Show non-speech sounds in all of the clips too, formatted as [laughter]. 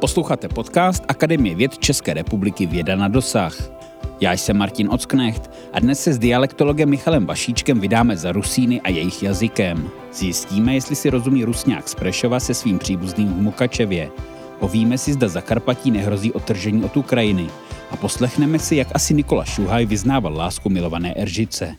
Posloucháte podcast Akademie věd České republiky Věda na dosah. Já jsem Martin Ocknecht a dnes se s dialektologem Michalem Vašíčkem vydáme za Rusíny a jejich jazykem. Zjistíme, jestli si rozumí Rusňák z Prešova se svým příbuzným v Mukačevě. Povíme si, zda Zakarpatí nehrozí otržení od Ukrajiny a poslechneme si, jak asi Nikola Šuhaj vyznával lásku milované Eržice.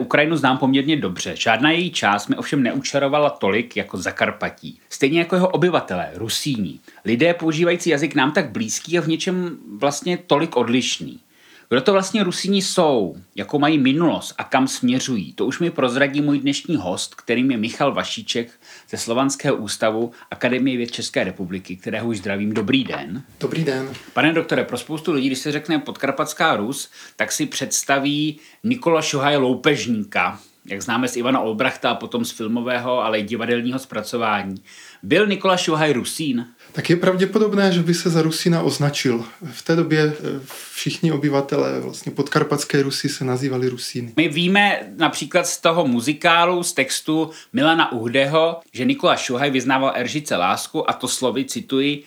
Ukrajinu znám poměrně dobře. Žádná její část mi ovšem neučarovala tolik jako Zakarpatí. Stejně jako jeho obyvatelé, Rusíni. Lidé používající jazyk nám tak blízký a v něčem vlastně tolik odlišný. Kdo to vlastně Rusíni jsou, jakou mají minulost a kam směřují, to už mi prozradí můj dnešní host, kterým je Michal Vašíček ze Slovanského ústavu Akademie věd České republiky, kterého už zdravím. Dobrý den. Dobrý den. Pane doktore, pro spoustu lidí, když se řekne podkarpatská Rus, tak si představí Nikola Šuhaj Loupežníka, jak známe z Ivana Olbrachta a potom z filmového, ale i divadelního zpracování. Byl Nikola Šuhaj Rusín? Tak je pravděpodobné, že by se za Rusína označil. V té době eh, všichni obyvatelé vlastně podkarpatské Rusy se nazývali Rusíny. My víme například z toho muzikálu, z textu Milana Uhdeho, že Nikola Šuhaj vyznával Eržice lásku a to slovy cituji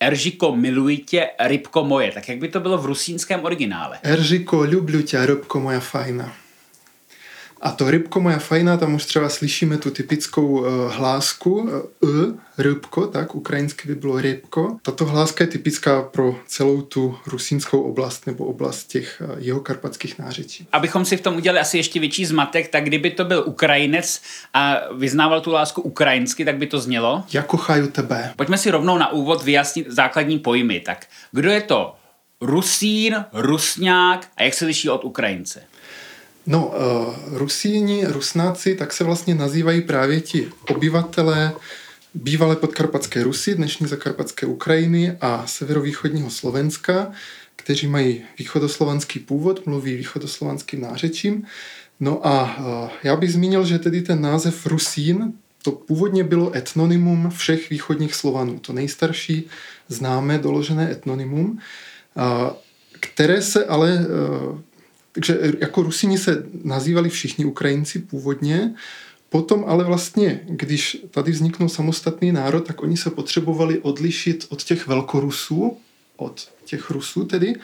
Eržiko, miluji tě, rybko moje. Tak jak by to bylo v rusínském originále? Eržiko, lubiu tě, rybko moja fajna. A to rybko moja fajná, tam už třeba slyšíme tu typickou uh, hlásku uh, rybko, tak ukrajinsky by bylo rybko. Tato hláska je typická pro celou tu rusínskou oblast nebo oblast těch uh, jeho karpatských nářečí. Abychom si v tom udělali asi ještě větší zmatek, tak kdyby to byl Ukrajinec a vyznával tu lásku ukrajinsky, tak by to znělo? Jako chaju tebe. Pojďme si rovnou na úvod vyjasnit základní pojmy. Tak kdo je to Rusín, Rusňák a jak se liší od Ukrajince? No, uh, Rusíni, Rusnáci, tak se vlastně nazývají právě ti obyvatelé bývalé podkarpatské Rusy, dnešní zakarpatské Ukrajiny a severovýchodního Slovenska, kteří mají východoslovanský původ, mluví východoslovanským nářečím. No a uh, já bych zmínil, že tedy ten název Rusín, to původně bylo etnonymum všech východních Slovanů. To nejstarší známé doložené etnonymum, uh, které se ale takže jako Rusini se nazývali všichni Ukrajinci původně, Potom ale vlastně, když tady vzniknul samostatný národ, tak oni se potřebovali odlišit od těch velkorusů, od těch Rusů tedy,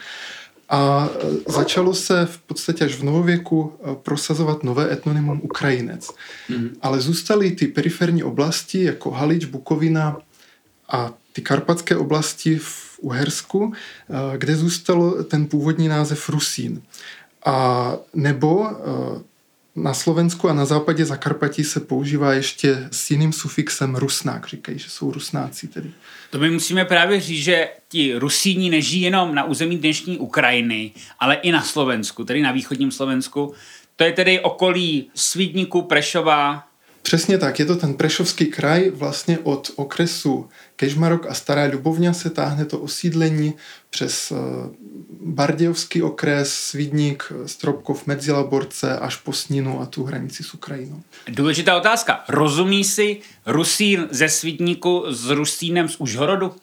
a e, začalo se v podstatě až v novověku e, prosazovat nové etnonymum Ukrajinec. Mm-hmm. Ale zůstaly ty periferní oblasti, jako Halič, Bukovina a ty karpatské oblasti v Uhersku, kde zůstal ten původní název Rusín. A nebo eh, na Slovensku a na západě Zakarpatí se používá ještě s jiným sufixem rusnák. Říkají, že jsou rusnáci tedy. To my musíme právě říct, že ti Rusíni nežijí jenom na území dnešní Ukrajiny, ale i na Slovensku, tedy na východním Slovensku. To je tedy okolí Svídníku, Prešova, Přesně tak, je to ten Prešovský kraj, vlastně od okresu Kežmarok a Stará Ľubovňa se táhne to osídlení přes eh, Bardějovský okres, Svidník, Stropkov, Medzilaborce až po Sninu a tu hranici s Ukrajinou. Důležitá otázka. Rozumí si Rusín ze Svidníku s Rusínem z Užhorodu?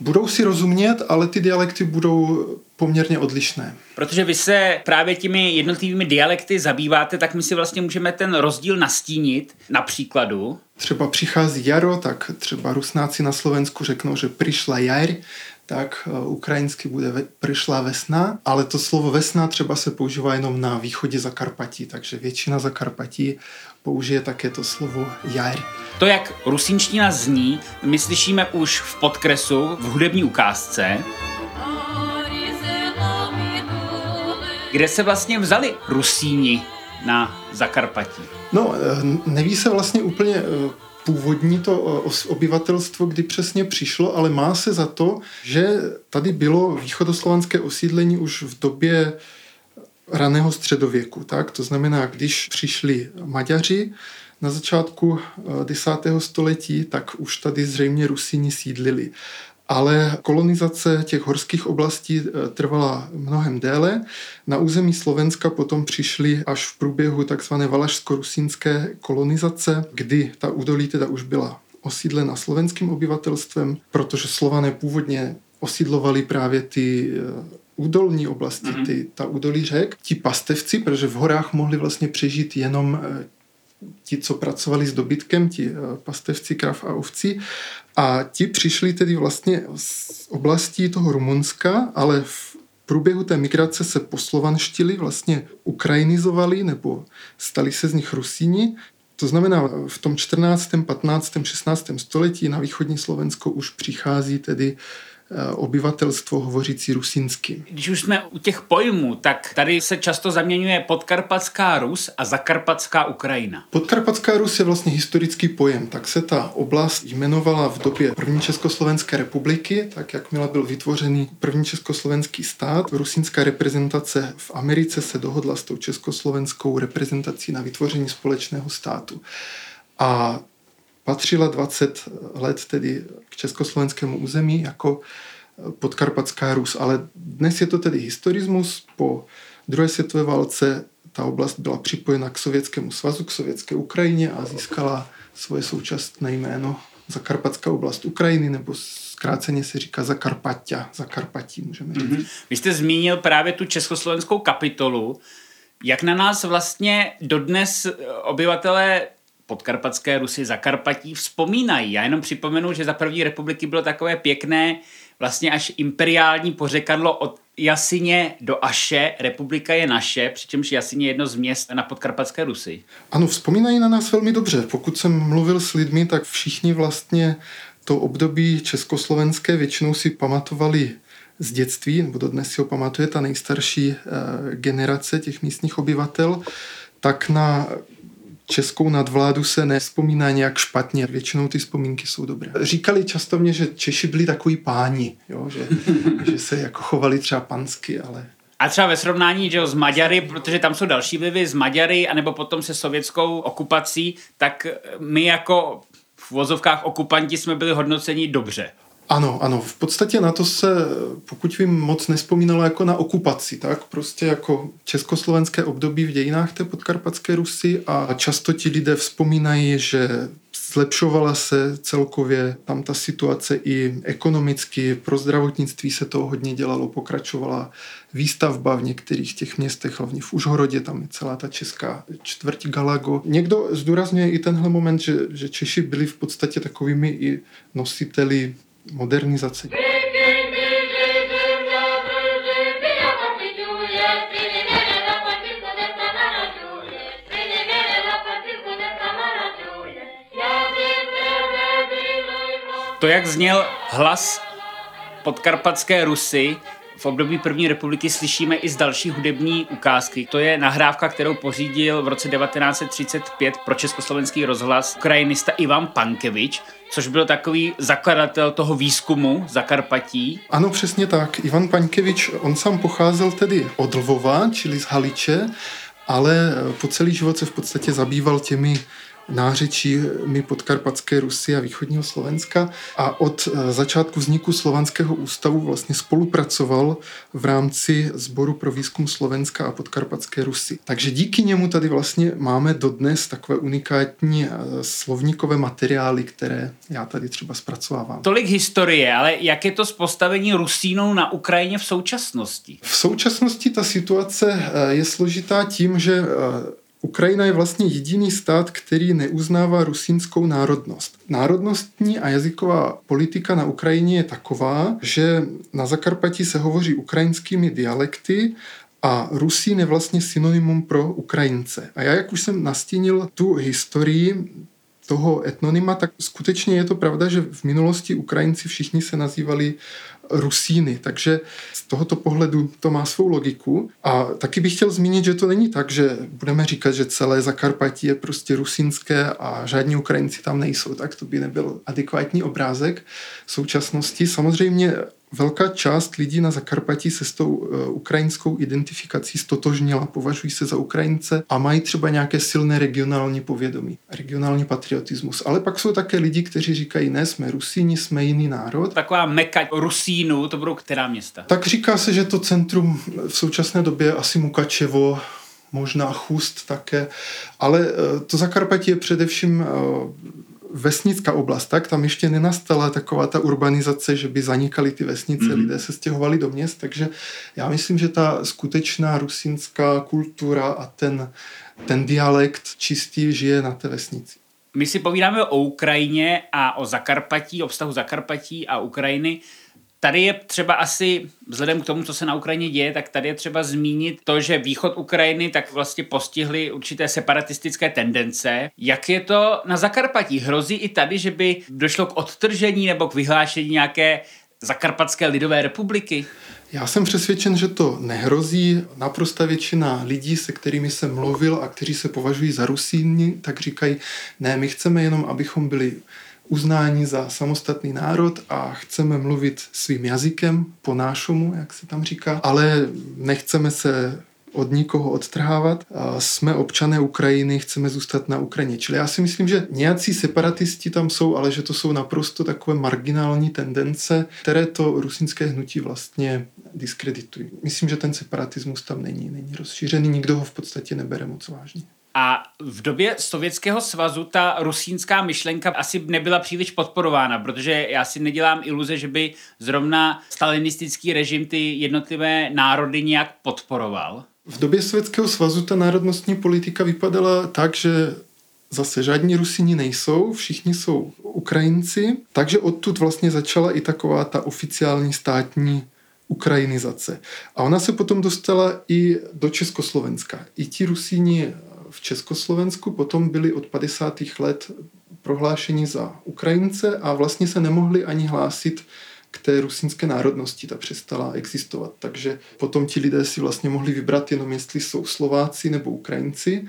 Budou si rozumět, ale ty dialekty budou poměrně odlišné. Protože vy se právě těmi jednotlivými dialekty zabýváte, tak my si vlastně můžeme ten rozdíl nastínit na příkladu. Třeba přichází jaro, tak třeba Rusnáci na Slovensku řeknou, že přišla jar, tak eh, ukrajinsky bude přišla vesna, ale to slovo vesna třeba se používá jenom na východě Zakarpatí, takže většina Zakarpatí použije také to slovo jar. To, jak rusínština zní, my slyšíme už v podkresu, v hudební ukázce, kde se vlastně vzali Rusíni na Zakarpatí. No, eh, neví se vlastně úplně eh, původní to obyvatelstvo, kdy přesně přišlo, ale má se za to, že tady bylo východoslovanské osídlení už v době raného středověku. Tak? To znamená, když přišli Maďaři na začátku 10. Eh, století, tak už tady zřejmě Rusíni sídlili ale kolonizace těch horských oblastí eh, trvala mnohem déle. Na území Slovenska potom přišli až v průběhu tzv. valašsko-rusínské kolonizace, kdy ta údolí teda už byla osídlena slovenským obyvatelstvem, protože Slované původně osídlovali právě ty eh, údolní oblasti, mm-hmm. ty, ta údolí řek. Ti pastevci, protože v horách mohli vlastně přežít jenom eh, ti, co pracovali s dobytkem, ti eh, pastevci krav a ovcí. A ti přišli tedy vlastně z oblastí toho Rumunska, ale v průběhu té migrace se poslovanštili, vlastně ukrajinizovali nebo stali se z nich Rusíni. To znamená, v tom 14., 15., 16. století na východní Slovensko už přichází tedy obyvatelstvo hovořící rusinsky. Když už jsme u těch pojmů, tak tady se často zaměňuje podkarpatská Rus a zakarpatská Ukrajina. Podkarpatská Rus je vlastně historický pojem, tak se ta oblast jmenovala v době první Československé republiky, tak jakmile byl vytvořený první československý stát. Rusinská reprezentace v Americe se dohodla s tou československou reprezentací na vytvoření společného státu. A patřila 20 let tedy k československému území jako podkarpatská Rus. Ale dnes je to tedy historismus. Po druhé světové válce ta oblast byla připojena k Sovětskému svazu, k Sovětské Ukrajině a získala svoje současné jméno Zakarpatská oblast Ukrajiny, nebo zkráceně se říká Zakarpatia, Zakarpatí můžeme říct. Mm-hmm. Vy jste zmínil právě tu československou kapitolu. Jak na nás vlastně dodnes obyvatelé podkarpatské Rusy Zakarpatí vzpomínají. Já jenom připomenu, že za první republiky bylo takové pěkné, vlastně až imperiální pořekadlo od Jasině do Aše, republika je naše, přičemž Jasině je jedno z měst na podkarpatské Rusy. Ano, vzpomínají na nás velmi dobře. Pokud jsem mluvil s lidmi, tak všichni vlastně to období československé většinou si pamatovali z dětství, nebo dodnes si ho pamatuje ta nejstarší eh, generace těch místních obyvatel, tak na českou nadvládu se nespomíná nějak špatně. Většinou ty vzpomínky jsou dobré. Říkali často mě, že Češi byli takový páni, jo? Že, [laughs] že se jako chovali třeba pansky, ale a třeba ve srovnání že jo, s Maďary, protože tam jsou další vlivy z Maďary, anebo potom se sovětskou okupací, tak my jako v vozovkách okupanti jsme byli hodnoceni dobře. Ano, ano, v podstatě na to se, pokud vím, moc nespomínalo jako na okupaci, tak prostě jako československé období v dějinách té podkarpatské Rusy a často ti lidé vzpomínají, že zlepšovala se celkově tam ta situace i ekonomicky, pro zdravotnictví se to hodně dělalo, pokračovala výstavba v některých těch městech, hlavně v Užhorodě, tam je celá ta česká čtvrť Galago. Někdo zdůrazňuje i tenhle moment, že, že Češi byli v podstatě takovými i nositeli modernizaci. To, jak zněl hlas podkarpatské Rusy, v období první republiky slyšíme i z další hudební ukázky. To je nahrávka, kterou pořídil v roce 1935 pro československý rozhlas ukrajinista Ivan Pankevič, což byl takový zakladatel toho výzkumu Zakarpatí. Ano, přesně tak. Ivan Pankevič, on sám pocházel tedy od Lvova, čili z Haliče, ale po celý život se v podstatě zabýval těmi nářečími podkarpatské Rusy a východního Slovenska a od eh, začátku vzniku Slovanského ústavu vlastně spolupracoval v rámci Sboru pro výzkum Slovenska a podkarpatské Rusy. Takže díky němu tady vlastně máme dodnes takové unikátní eh, slovníkové materiály, které já tady třeba zpracovávám. Tolik historie, ale jak je to s postavení Rusínou na Ukrajině v současnosti? V současnosti ta situace eh, je složitá tím, že Ukrajina je vlastně jediný stát, který neuznává rusínskou národnost. Národnostní a jazyková politika na Ukrajině je taková, že na Zakarpatí se hovoří ukrajinskými dialekty a Rusín je vlastně synonymum pro Ukrajince. A já, jak už jsem nastínil tu historii toho etnonyma, tak skutečně je to pravda, že v minulosti Ukrajinci všichni se nazývali Rusíny, takže z tohoto pohledu to má svou logiku. A taky bych chtěl zmínit, že to není tak, že budeme říkat, že celé Zakarpatí je prostě rusínské a žádní Ukrajinci tam nejsou, tak to by nebyl adekvátní obrázek současnosti. Samozřejmě velká část lidí na Zakarpatí se s tou uh, ukrajinskou identifikací stotožnila, považují se za Ukrajince a mají třeba nějaké silné regionální povědomí, regionální patriotismus. Ale pak jsou také lidi, kteří říkají, ne, jsme Rusíni, jsme jiný národ. Taková meka Rusínu, to budou která města? Tak říká se, že to centrum v současné době asi Mukačevo, možná Chust také, ale uh, to Zakarpatí je především uh, vesnická oblast, tak tam ještě nenastala taková ta urbanizace, že by zanikaly ty vesnice, mm. lidé se stěhovali do měst, takže já myslím, že ta skutečná rusínská kultura a ten, ten dialekt čistý žije na té vesnici. My si povídáme o Ukrajině a o Zakarpatí, o vztahu Zakarpatí a Ukrajiny. Tady je třeba asi, vzhledem k tomu, co se na Ukrajině děje, tak tady je třeba zmínit to, že východ Ukrajiny tak vlastně postihly určité separatistické tendence. Jak je to na Zakarpatí? Hrozí i tady, že by došlo k odtržení nebo k vyhlášení nějaké Zakarpatské lidové republiky? Já jsem přesvědčen, že to nehrozí. Naprosta většina lidí, se kterými jsem mluvil a kteří se považují za Rusíny, tak říkají, ne, my chceme jenom, abychom byli uznání za samostatný národ a chceme mluvit svým jazykem po nášomu, jak se tam říká, ale nechceme se od nikoho odtrhávat. A jsme občané Ukrajiny, chceme zůstat na Ukrajině. Čili já si myslím, že nějací separatisti tam jsou, ale že to jsou naprosto takové marginální tendence, které to rusínské hnutí vlastně diskreditují. Myslím, že ten separatismus tam není, není rozšířený, nikdo ho v podstatě nebere moc vážně. A v době Sovětského svazu ta rusínská myšlenka asi nebyla příliš podporována, protože já si nedělám iluze, že by zrovna stalinistický režim ty jednotlivé národy nějak podporoval. V době Sovětského svazu ta národnostní politika vypadala tak, že zase žádní Rusini nejsou, všichni jsou Ukrajinci, takže odtud vlastně začala i taková ta oficiální státní ukrajinizace. A ona se potom dostala i do Československa. I ti Rusíni v Československu potom byli od 50. let prohlášeni za Ukrajince a vlastně se nemohli ani hlásit k té rusínské národnosti, ta přestala existovat. Takže potom ti lidé si vlastně mohli vybrat jenom, jestli jsou Slováci nebo Ukrajinci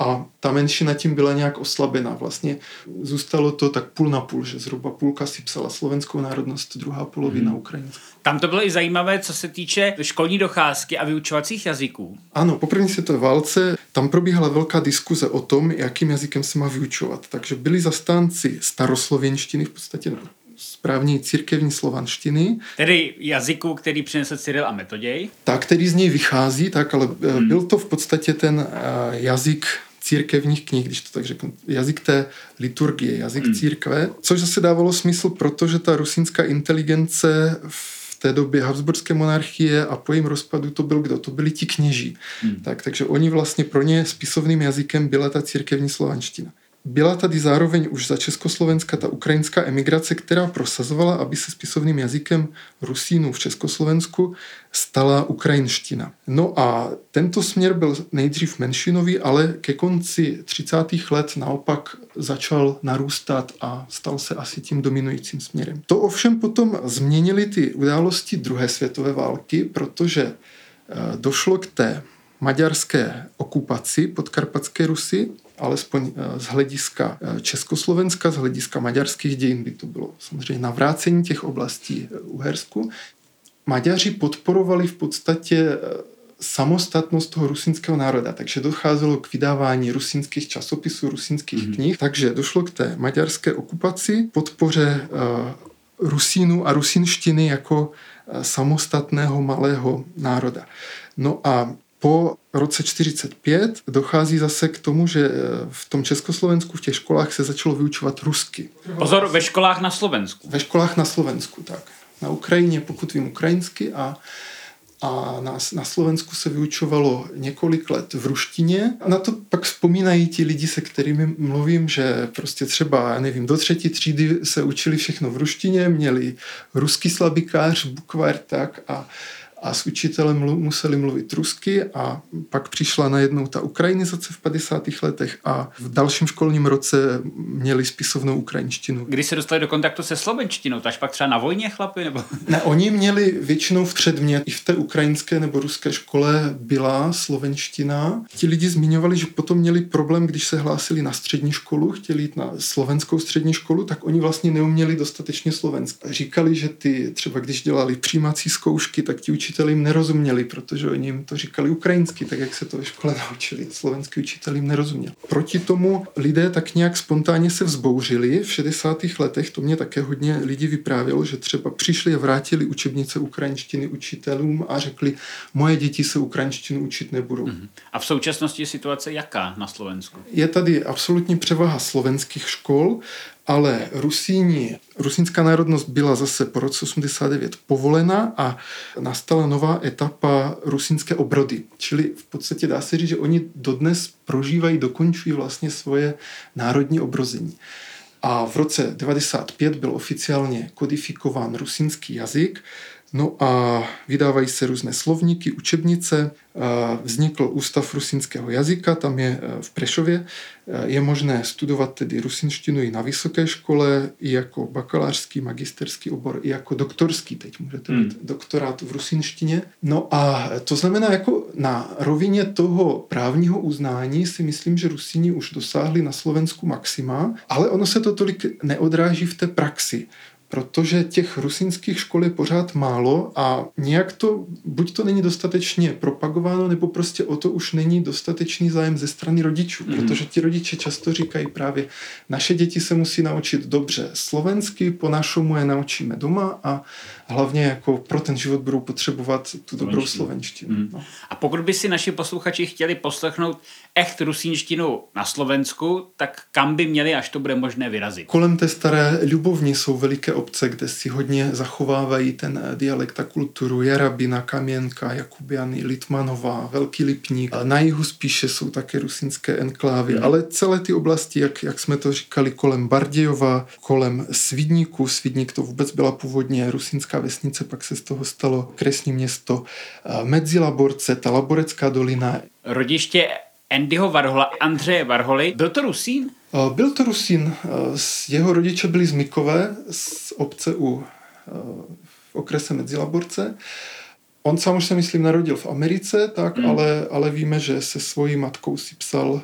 a ta menšina tím byla nějak oslabená. Vlastně zůstalo to tak půl na půl, že zhruba půlka si psala slovenskou národnost, druhá polovina hmm. ukrajinskou. Tam to bylo i zajímavé, co se týče školní docházky a vyučovacích jazyků. Ano, po první světové válce tam probíhala velká diskuze o tom, jakým jazykem se má vyučovat. Takže byli zastánci staroslověnštiny, v podstatě správně církevní slovanštiny. Tedy jazyku, který přinesl Cyril a Metoděj. Tak, který z něj vychází, tak, ale eh, hmm. byl to v podstatě ten eh, jazyk církevních knih, když to tak řeknu, jazyk té liturgie, jazyk hmm. církve, což zase dávalo smysl, protože ta rusínská inteligence v té době Habsburské monarchie a po jejím rozpadu to byl kdo? To byli ti kněží. Hmm. Tak, takže oni vlastně pro ně spisovným jazykem byla ta církevní slovanština. Byla tady zároveň už za Československa ta ukrajinská emigrace, která prosazovala, aby se spisovným jazykem Rusínů v Československu stala ukrajinština. No a tento směr byl nejdřív menšinový, ale ke konci 30. let naopak začal narůstat a stal se asi tím dominujícím směrem. To ovšem potom změnily ty události druhé světové války, protože eh, došlo k té maďarské okupaci podkarpatské Rusy alespoň eh, z hlediska eh, Československa, z hlediska maďarských dějin by to bylo samozřejmě navrácení těch oblastí eh, Uhersku. Maďaři podporovali v podstatě samostatnost toho rusínského národa, takže docházelo k vydávání rusínských časopisů, rusínských mm-hmm. knih, takže došlo k té maďarské okupaci, podpoře uh, Rusínu a rusinštiny jako uh, samostatného malého národa. No a po roce 45 dochází zase k tomu, že eh, v tom Československu v těch školách se začalo vyučovat rusky. Pozor, ve školách na Slovensku. Ve školách na Slovensku, tak. Na Ukrajině, pokud vím, ukrajinsky a a na, na Slovensku se vyučovalo několik let v ruštině. A na to pak vzpomínají ti lidi, se kterými mluvím, že prostě třeba, nevím, do třetí třídy se učili všechno v ruštině, měli ruský slabikář, bukvar, tak a a s učitelem museli mluvit rusky a pak přišla najednou ta ukrajinizace v 50. letech a v dalším školním roce měli spisovnou ukrajinštinu. Když se dostali do kontaktu se slovenštinou, až pak třeba na vojně chlapy? Nebo? Ne, oni měli většinou v předmě, i v té ukrajinské nebo ruské škole byla slovenština. Ti lidi zmiňovali, že potom měli problém, když se hlásili na střední školu, chtěli jít na slovenskou střední školu, tak oni vlastně neuměli dostatečně slovenské. Říkali, že ty třeba když dělali přijímací zkoušky, tak ti učitelé jim nerozuměli, protože oni jim to říkali ukrajinsky, tak jak se to ve škole [laughs] naučili. Slovenský učitel jim nerozuměl. Proti tomu lidé tak nějak spontánně se vzbouřili v 60. letech, to mě také hodně lidí vyprávělo, že třeba přišli a vrátili učebnice ukrajinštiny učitelům a řekli, moje děti se ukrajinštinu učit nebudou. Mhm. A v současnosti je situace jaká na Slovensku? Je tady absolutní převaha slovenských škol ale Rusíni, rusínská národnost byla zase po roce 89 povolena a nastala nová etapa rusínské obrody. Čili v podstatě dá se říct, že oni dodnes prožívají, dokončují vlastně svoje národní obrození. A v roce 95 byl oficiálně kodifikován rusínský jazyk, No a vydávají se různé slovníky, učebnice, vznikl Ústav rusínského jazyka, tam je e, v Prešově. E, je možné studovat tedy rusinštinu i na vysoké škole, i jako bakalářský, magisterský obor, i jako doktorský. Teď můžete mít hmm. doktorát v rusinštině. No a to znamená, jako na rovině toho právního uznání si myslím, že Rusíni už dosáhli na Slovensku maxima, ale ono se to tolik neodráží v té praxi protože těch rusínských škol je pořád málo a nějak to, buď to není dostatečně propagováno, nebo prostě o to už není dostatečný zájem ze strany rodičů, mm. protože ti rodiče často říkají právě, naše děti se musí naučit dobře slovensky, po našemu je naučíme doma a hlavně jako pro ten život budou potřebovat tu dobrou slovenštinu. Mm. No. A pokud by si naši posluchači chtěli poslechnout echt rusínštinu na Slovensku, tak kam by měli, až to bude možné vyrazit? Kolem té staré Ľubovny jsou veliké obce, kde si hodně zachovávají ten dialekt a kulturu. Jarabina, Kaměnka, Jakubiany, Litmanová, Velký Lipník. Na jihu spíše jsou také rusínské enklávy, mm. ale celé ty oblasti, jak, jak jsme to říkali, kolem Bardějova, kolem Svidníku, Svidník to vůbec byla původně rusínská vesnice, pak se z toho stalo kresní město. Medzilaborce, ta Laborecká dolina. Rodiště Andyho Varhola, Andřeje Varholy. Byl to Rusín? Byl to Rusín. Jeho rodiče byli z Mikové, z obce u v okrese Medzilaborce. On sám už se, myslím, narodil v Americe, tak, mm. ale, ale víme, že se svojí matkou si psal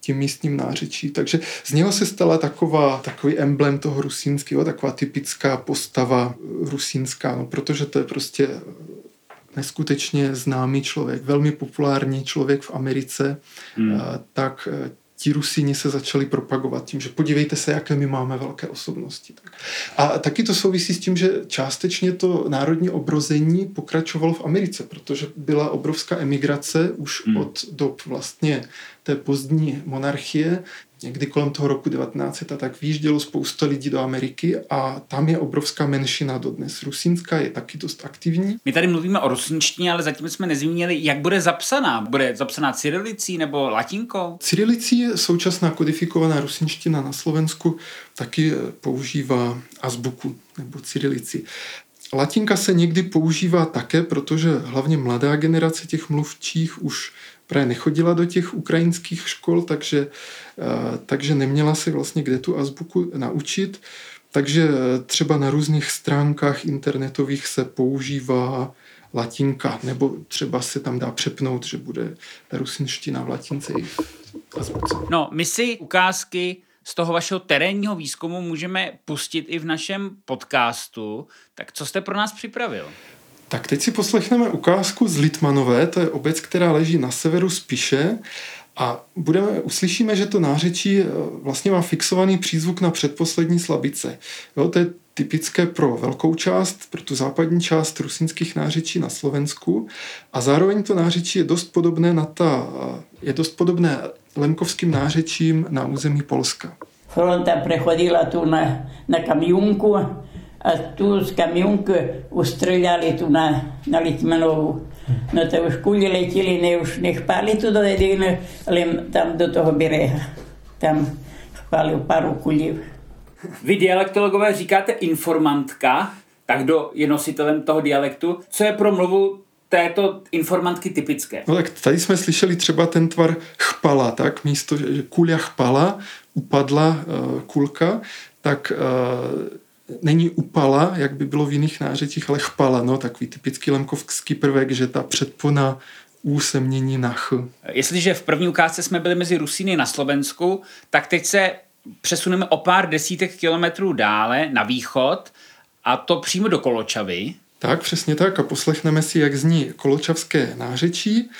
tím místním nářečí. Takže z něho se stala taková, takový emblem toho rusínského, taková typická postava rusínská, no, protože to je prostě neskutečně známý člověk, velmi populární člověk v Americe, hmm. tak eh, ti Rusíni se začali propagovat tím, že podívejte se, jaké my máme velké osobnosti. A taky to souvisí s tím, že částečně to národní obrození pokračovalo v Americe, protože byla obrovská emigrace už hmm. od dob vlastně té pozdní monarchie někdy kolem toho roku 1900 a tak výjíždělo spousta lidí do Ameriky a tam je obrovská menšina dodnes. Rusínská je taky dost aktivní. My tady mluvíme o rusínštině, ale zatím jsme nezmínili, jak bude zapsaná. Bude zapsaná cyrilicí nebo latinkou? Cyrilicí je současná kodifikovaná rusínština na Slovensku, taky používá azbuku nebo cyrilici. Latinka se někdy používá také, protože hlavně mladá generace těch mluvčích už právě nechodila do těch ukrajinských škol, takže, eh, takže neměla se vlastně kde tu azbuku naučit. Takže třeba na různých stránkách internetových se používá latinka, nebo třeba se tam dá přepnout, že bude ta rusinština v latince i v azbuce. No, my si ukázky z toho vašeho terénního výzkumu můžeme pustit i v našem podcastu. Tak co jste pro nás připravil? Tak teď si poslechneme ukázku z Litmanové, to je obec, která leží na severu Spiše a budeme, uslyšíme, že to nářečí eh, vlastně má fixovaný přízvuk na předposlední slabice. Jo, to je typické pro velkou část, pro tu západní část rusínských nářečí na Slovensku a zároveň to nářečí je dost podobné na ta, eh, je dost podobné lemkovským nářečím na území Polska. Fronta prechodila tu na, na kamionku a tu z kamionky ustřeljali tu na, na Litmanovu. No to už kuli letili, ne už nechpali tu do jediny, ale tam do toho běreha. Tam chpali paru kulí. Vy dialektologové říkáte informantka, tak kdo je nositelem toho dialektu? Co je pro mluvu této informantky typické? No tak tady jsme slyšeli třeba ten tvar chpala, tak místo, že kulia chpala, upadla uh, kulka, tak uh, není upala, jak by bylo v jiných nářečích, ale chpala, no, takový typický lemkovský prvek, že ta předpona U se mění na ch. Jestliže v první ukázce jsme byli mezi Rusíny na Slovensku, tak teď se přesuneme o pár desítek kilometrů dále na východ a to přímo do Koločavy. Tak, přesně tak a poslechneme si, jak zní koločavské nářečí.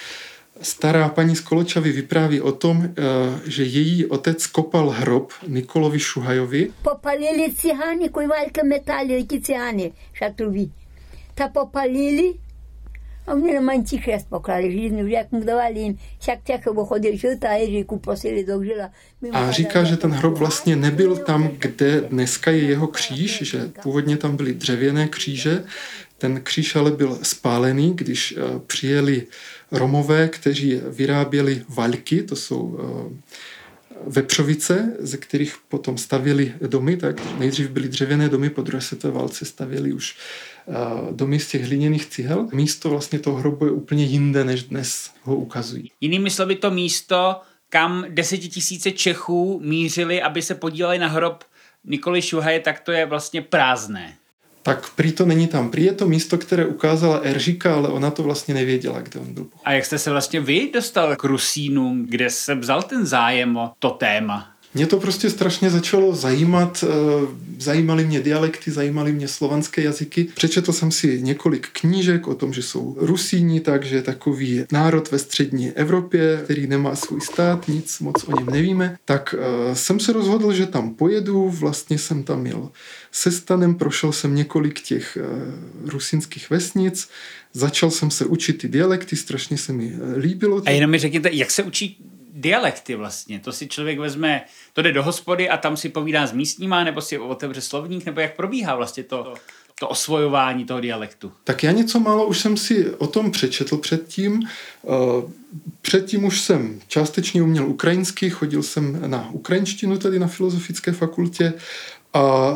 Stará paní z Koločavy vypráví o tom, eh, že její otec kopal hrob Nikolovi Šuhajovi. Popalili cihani, kujvalka metali, cihani, šatruvi. Ta popalili A oni na tiché poklady žíznu, že jak mu dávali jim, však těch chodil žilta a Ježíku prosili do žila. A říká, že ten hrob vlastně nebyl tam, kde dneska je jeho kříž, že původně tam byly dřevěné kříže, ten kříž ale byl spálený, když eh, přijeli Romové, kteří vyráběli valky, to jsou eh, vepřovice, ze kterých potom stavili domy, tak nejdřív byly dřevěné domy, po druhé světové válce stavili už eh, domy z těch hliněných cihel. Místo vlastně toho hrobu je úplně jinde, než dnes ho ukazují. Jinými slovy to místo, kam desetitisíce Čechů mířili, aby se podíleli na hrob Nikoli Šuhaje, tak to je vlastně prázdné tak prý to není tam. Prý je to místo, které ukázala Eržika, ale ona to vlastně nevěděla, kde on byl. A jak jste se vlastně vy dostal k Rusínům, kde se vzal ten zájem o to téma? Mě to prostě strašně začalo zajímat. Eh, zajímaly mě dialekty, zajímaly mě slovanské jazyky. Přečetl jsem si několik knížek o tom, že jsou Rusíni, takže takový národ ve střední Evropě, který nemá svůj stát, nic moc o něm nevíme. Tak uh, jsem se rozhodl, že tam pojedu. Vlastně jsem tam měl se stanem, prošel jsem několik těch uh, rusínských vesnic, začal jsem se učit ty dialekty, strašně se mi líbilo. A jenom mi řekněte, jak se učí dialekty vlastně. To si člověk vezme, to jde do hospody a tam si povídá s místníma, nebo si otevře slovník, nebo jak probíhá vlastně to, to osvojování toho dialektu? Tak já něco málo už jsem si o tom přečetl předtím. Eh, předtím už jsem částečně uměl ukrajinsky, chodil jsem na ukrajinštinu tady na Filozofické fakultě a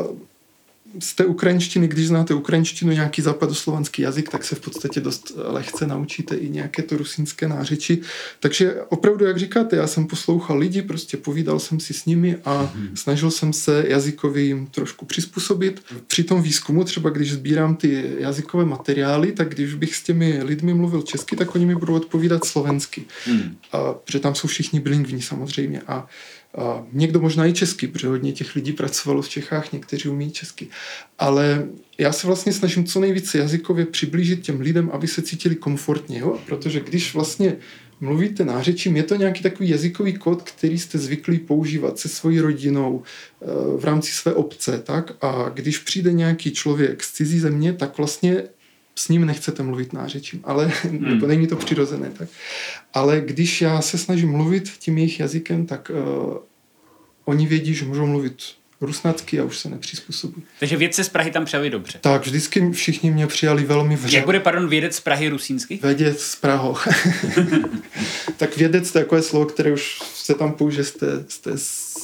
z té ukrajinštiny, když znáte ukrajinštinu, nějaký západoslovanský jazyk, tak se v podstatě dost lehce naučíte i nějaké to rusínské nářeči. Takže opravdu, jak říkáte, já jsem poslouchal lidi, prostě povídal jsem si s nimi a hmm. snažil jsem se jazykově jim trošku přizpůsobit. Při tom výzkumu, třeba když sbírám ty jazykové materiály, tak když bych s těmi lidmi mluvil česky, tak oni mi budou odpovídat slovensky. Hmm. A, protože tam jsou všichni bilingvní samozřejmě. A a někdo možná i česky, protože hodně těch lidí pracovalo v Čechách, někteří umí česky. Ale já se vlastně snažím co nejvíce jazykově přiblížit těm lidem, aby se cítili komfortně, jo? protože když vlastně mluvíte nářečím, je to nějaký takový jazykový kód, který jste zvyklí používat se svojí rodinou eh, v rámci své obce, tak? A když přijde nějaký člověk z cizí země, tak vlastně s ním nechcete mluvit nářečím, ale hmm. nebo [laughs] není to přirozené. Tak. Ale když já se snažím mluvit tím jejich jazykem, tak uh, oni vědí, že můžou mluvit rusnacky a už se nepřizpůsobují. Takže vědce z Prahy tam přijali dobře. Tak, vždycky všichni mě přijali velmi vře. Jak bude, pardon, vědec z Prahy rusínsky? Vědec z Praho. [laughs] tak vědec to je takové slovo, které už se tam použije z té, z té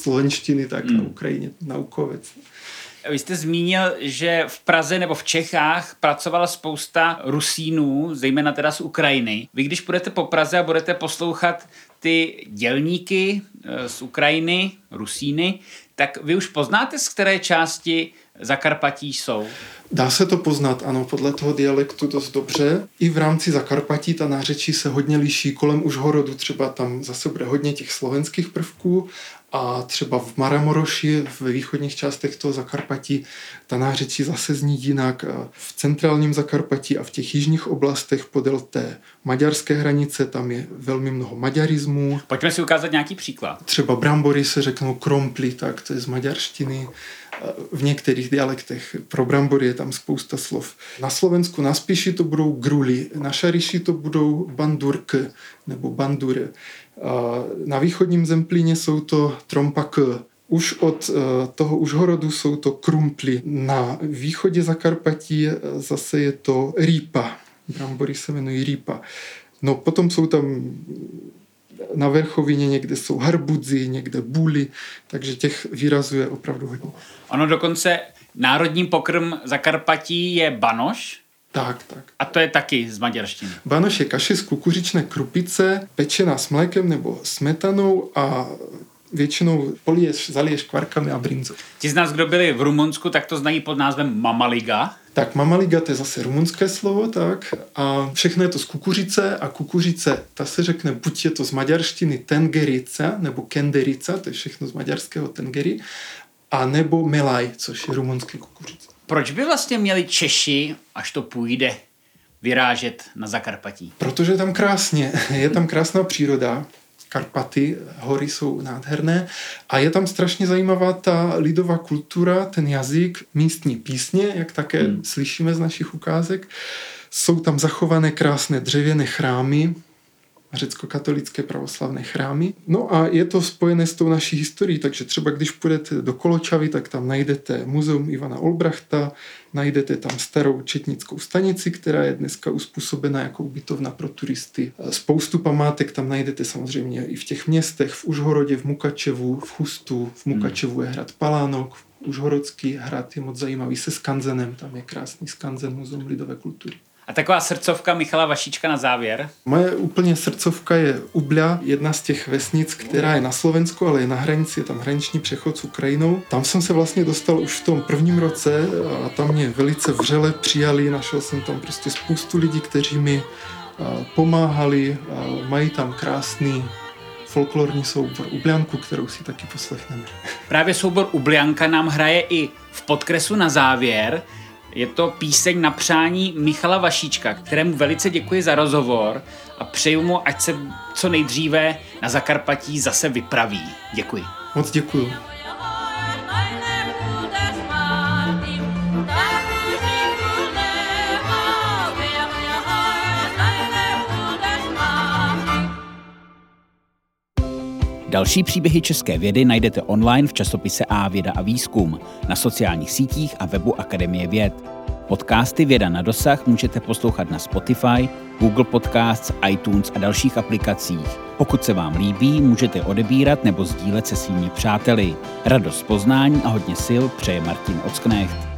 slovenštiny, tak hmm. na Ukrajině, naukovec. Vy jste zmínil, že v Praze nebo v Čechách pracovala spousta Rusínů, zejména teda z Ukrajiny. Vy když budete po Praze a budete poslouchat ty dělníky eh, z Ukrajiny, Rusíny, tak vy už poznáte, z které části Zakarpatí jsou? Dá se to poznat, ano, podle toho dialektu dost dobře. I v rámci Zakarpatí ta nářečí se hodně liší. Kolem Užhorodu třeba tam zase bude hodně těch slovenských prvků a třeba v Maramoroši, ve východních částech toho Zakarpatí, ta nářečí zase zní jinak. V centrálním Zakarpatí a v těch jižních oblastech podél té maďarské hranice tam je velmi mnoho maďarismů. Pojďme si ukázat nějaký příklad. Třeba brambory se řeknou krompli, tak to je z maďarštiny v některých dialektech. Pro brambory je tam spousta slov. Na Slovensku na Spiši to budou gruli, na Šariši to budou bandurk nebo bandure. Na východním Zemplíně jsou to trompak. Už od e, toho Užhorodu jsou to krumply. Na východě Zakarpatí e, zase je to rýpa. Brambory se jmenují rýpa. No potom jsou tam na Verchovině někde jsou harbudzy, někde buly, takže těch výrazů je opravdu hodně. Ono dokonce národním pokrm Zakarpatí je banoš, tak, tak. A to je taky z maďarštiny. Banoš je kaše z kukuřičné krupice, pečená s mlékem nebo smetanou a většinou poliješ, zaliješ kvarkami a brinzou. Ti z nás, kdo byli v Rumunsku, tak to znají pod názvem mamaliga. Tak mamaliga to je zase rumunské slovo, tak. A všechno je to z kukuřice a kukuřice, ta se řekne, buď je to z maďarštiny tengerica nebo kenderica, to je všechno z maďarského tengeri, a nebo melaj, což je rumunský kukuřice. Proč by vlastně měli Češi, až to půjde, vyrážet na Zakarpatí? Protože je tam krásně, je tam krásná příroda, Karpaty, hory jsou nádherné a je tam strašně zajímavá ta lidová kultura, ten jazyk, místní písně, jak také hmm. slyšíme z našich ukázek. Jsou tam zachované krásné dřevěné chrámy, řecko-katolické pravoslavné chrámy. No a je to spojené s tou naší historií, takže třeba když půjdete do Koločavy, tak tam najdete muzeum Ivana Olbrachta, najdete tam starou četnickou stanici, která je dneska uspůsobena jako ubytovna pro turisty. Spoustu památek tam najdete samozřejmě i v těch městech, v Užhorodě, v Mukačevu, v Chustu, v Mukačevu je hrad Palánok, Užhorodský hrad je moc zajímavý se skanzenem, tam je krásný skanzen Muzeum lidové kultury. A taková srdcovka Michala Vašíčka na závěr? Moje úplně srdcovka je Ubля, jedna z těch vesnic, která je na Slovensku, ale je na hranici, je tam hraniční přechod s Ukrajinou. Tam jsem se vlastně dostal už v tom prvním roce a tam mě velice vřele přijali, našel jsem tam prostě spoustu lidí, kteří mi pomáhali, mají tam krásný folklorní soubor Ublianku, kterou si taky poslechneme. Právě soubor Ublianka nám hraje i v podkresu na závěr. Je to píseň na přání Michala Vašíčka, kterému velice děkuji za rozhovor a přeju mu, ať se co nejdříve na Zakarpatí zase vypraví. Děkuji. Moc děkuji. Další příběhy české vědy najdete online v časopise A věda a výzkum, na sociálních sítích a webu Akademie věd. Podcasty Věda na dosah můžete poslouchat na Spotify, Google Podcasts, iTunes a dalších aplikacích. Pokud se vám líbí, můžete odebírat nebo sdílet se svými přáteli. Radost poznání a hodně sil přeje Martin Ocknecht.